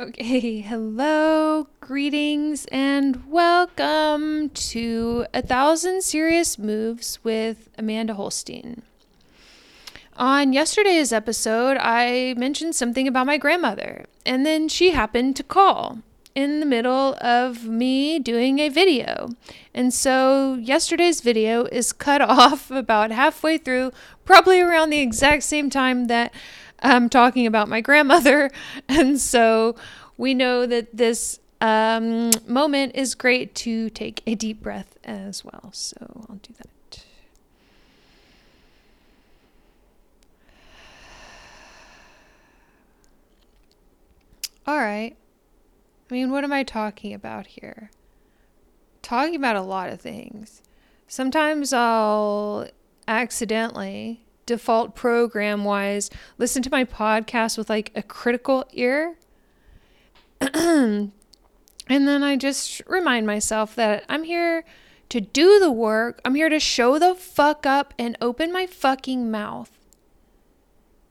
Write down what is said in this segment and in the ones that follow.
Okay, hello, greetings, and welcome to A Thousand Serious Moves with Amanda Holstein. On yesterday's episode, I mentioned something about my grandmother, and then she happened to call in the middle of me doing a video. And so yesterday's video is cut off about halfway through, probably around the exact same time that I'm talking about my grandmother. And so we know that this um, moment is great to take a deep breath as well. So I'll do that. All right. I mean, what am I talking about here? Talking about a lot of things. Sometimes I'll accidentally default program wise listen to my podcast with like a critical ear. and then I just remind myself that I'm here to do the work. I'm here to show the fuck up and open my fucking mouth.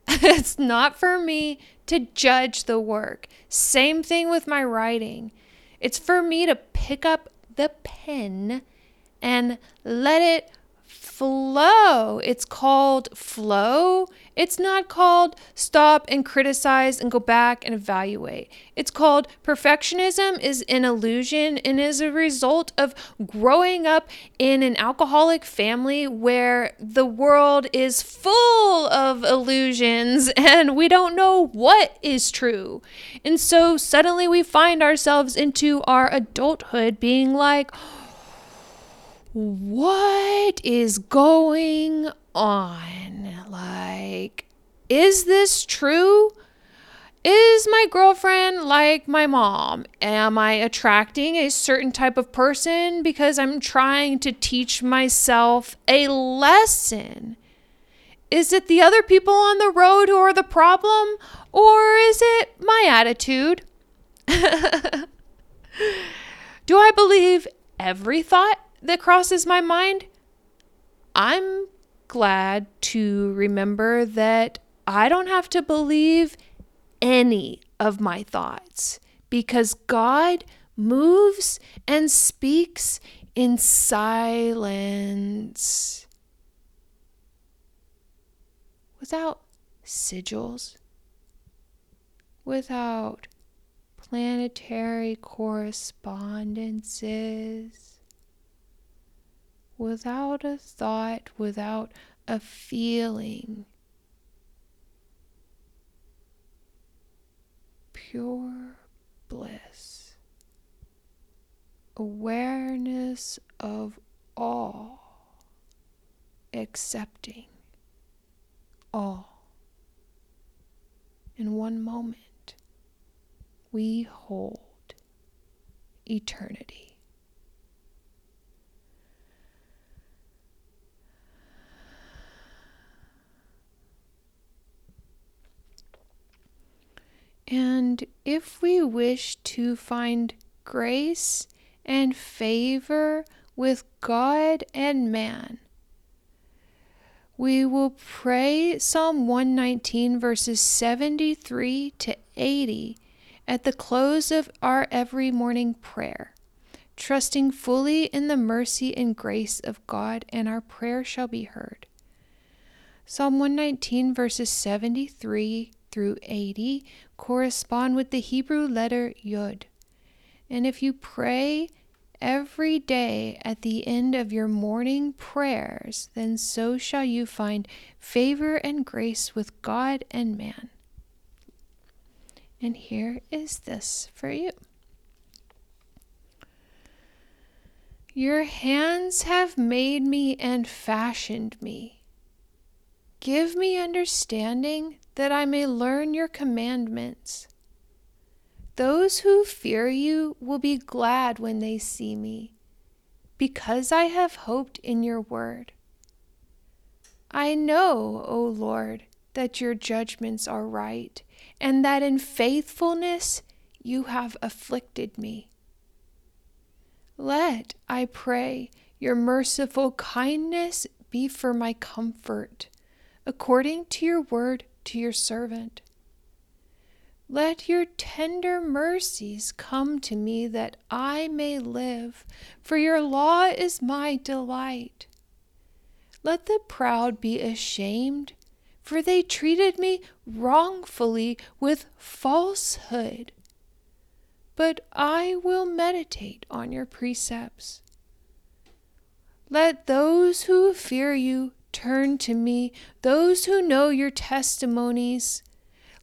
it's not for me to judge the work. Same thing with my writing. It's for me to pick up the pen and let it flow. It's called flow. It's not called stop and criticize and go back and evaluate. It's called perfectionism is an illusion and is a result of growing up in an alcoholic family where the world is full of illusions and we don't know what is true. And so suddenly we find ourselves into our adulthood being like, what is going on? Like, is this true? Is my girlfriend like my mom? Am I attracting a certain type of person because I'm trying to teach myself a lesson? Is it the other people on the road who are the problem, or is it my attitude? Do I believe every thought that crosses my mind, I'm glad to remember that I don't have to believe any of my thoughts because God moves and speaks in silence. Without sigils, without planetary correspondences without a thought, without a feeling. Pure bliss. Awareness of all, accepting all. In one moment, we hold eternity. And if we wish to find grace and favor with God and man, we will pray Psalm 119, verses 73 to 80 at the close of our every morning prayer, trusting fully in the mercy and grace of God, and our prayer shall be heard. Psalm 119, verses 73 through 80 correspond with the Hebrew letter Yud. And if you pray every day at the end of your morning prayers, then so shall you find favor and grace with God and man. And here is this for you. Your hands have made me and fashioned me. Give me understanding that I may learn your commandments. Those who fear you will be glad when they see me, because I have hoped in your word. I know, O Lord, that your judgments are right, and that in faithfulness you have afflicted me. Let, I pray, your merciful kindness be for my comfort, according to your word to your servant. Let your tender mercies come to me that I may live, for your law is my delight. Let the proud be ashamed, for they treated me wrongfully with falsehood. But I will meditate on your precepts. Let those who fear you turn to me, those who know your testimonies.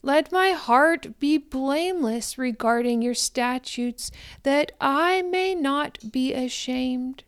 Let my heart be blameless regarding your statutes, that I may not be ashamed.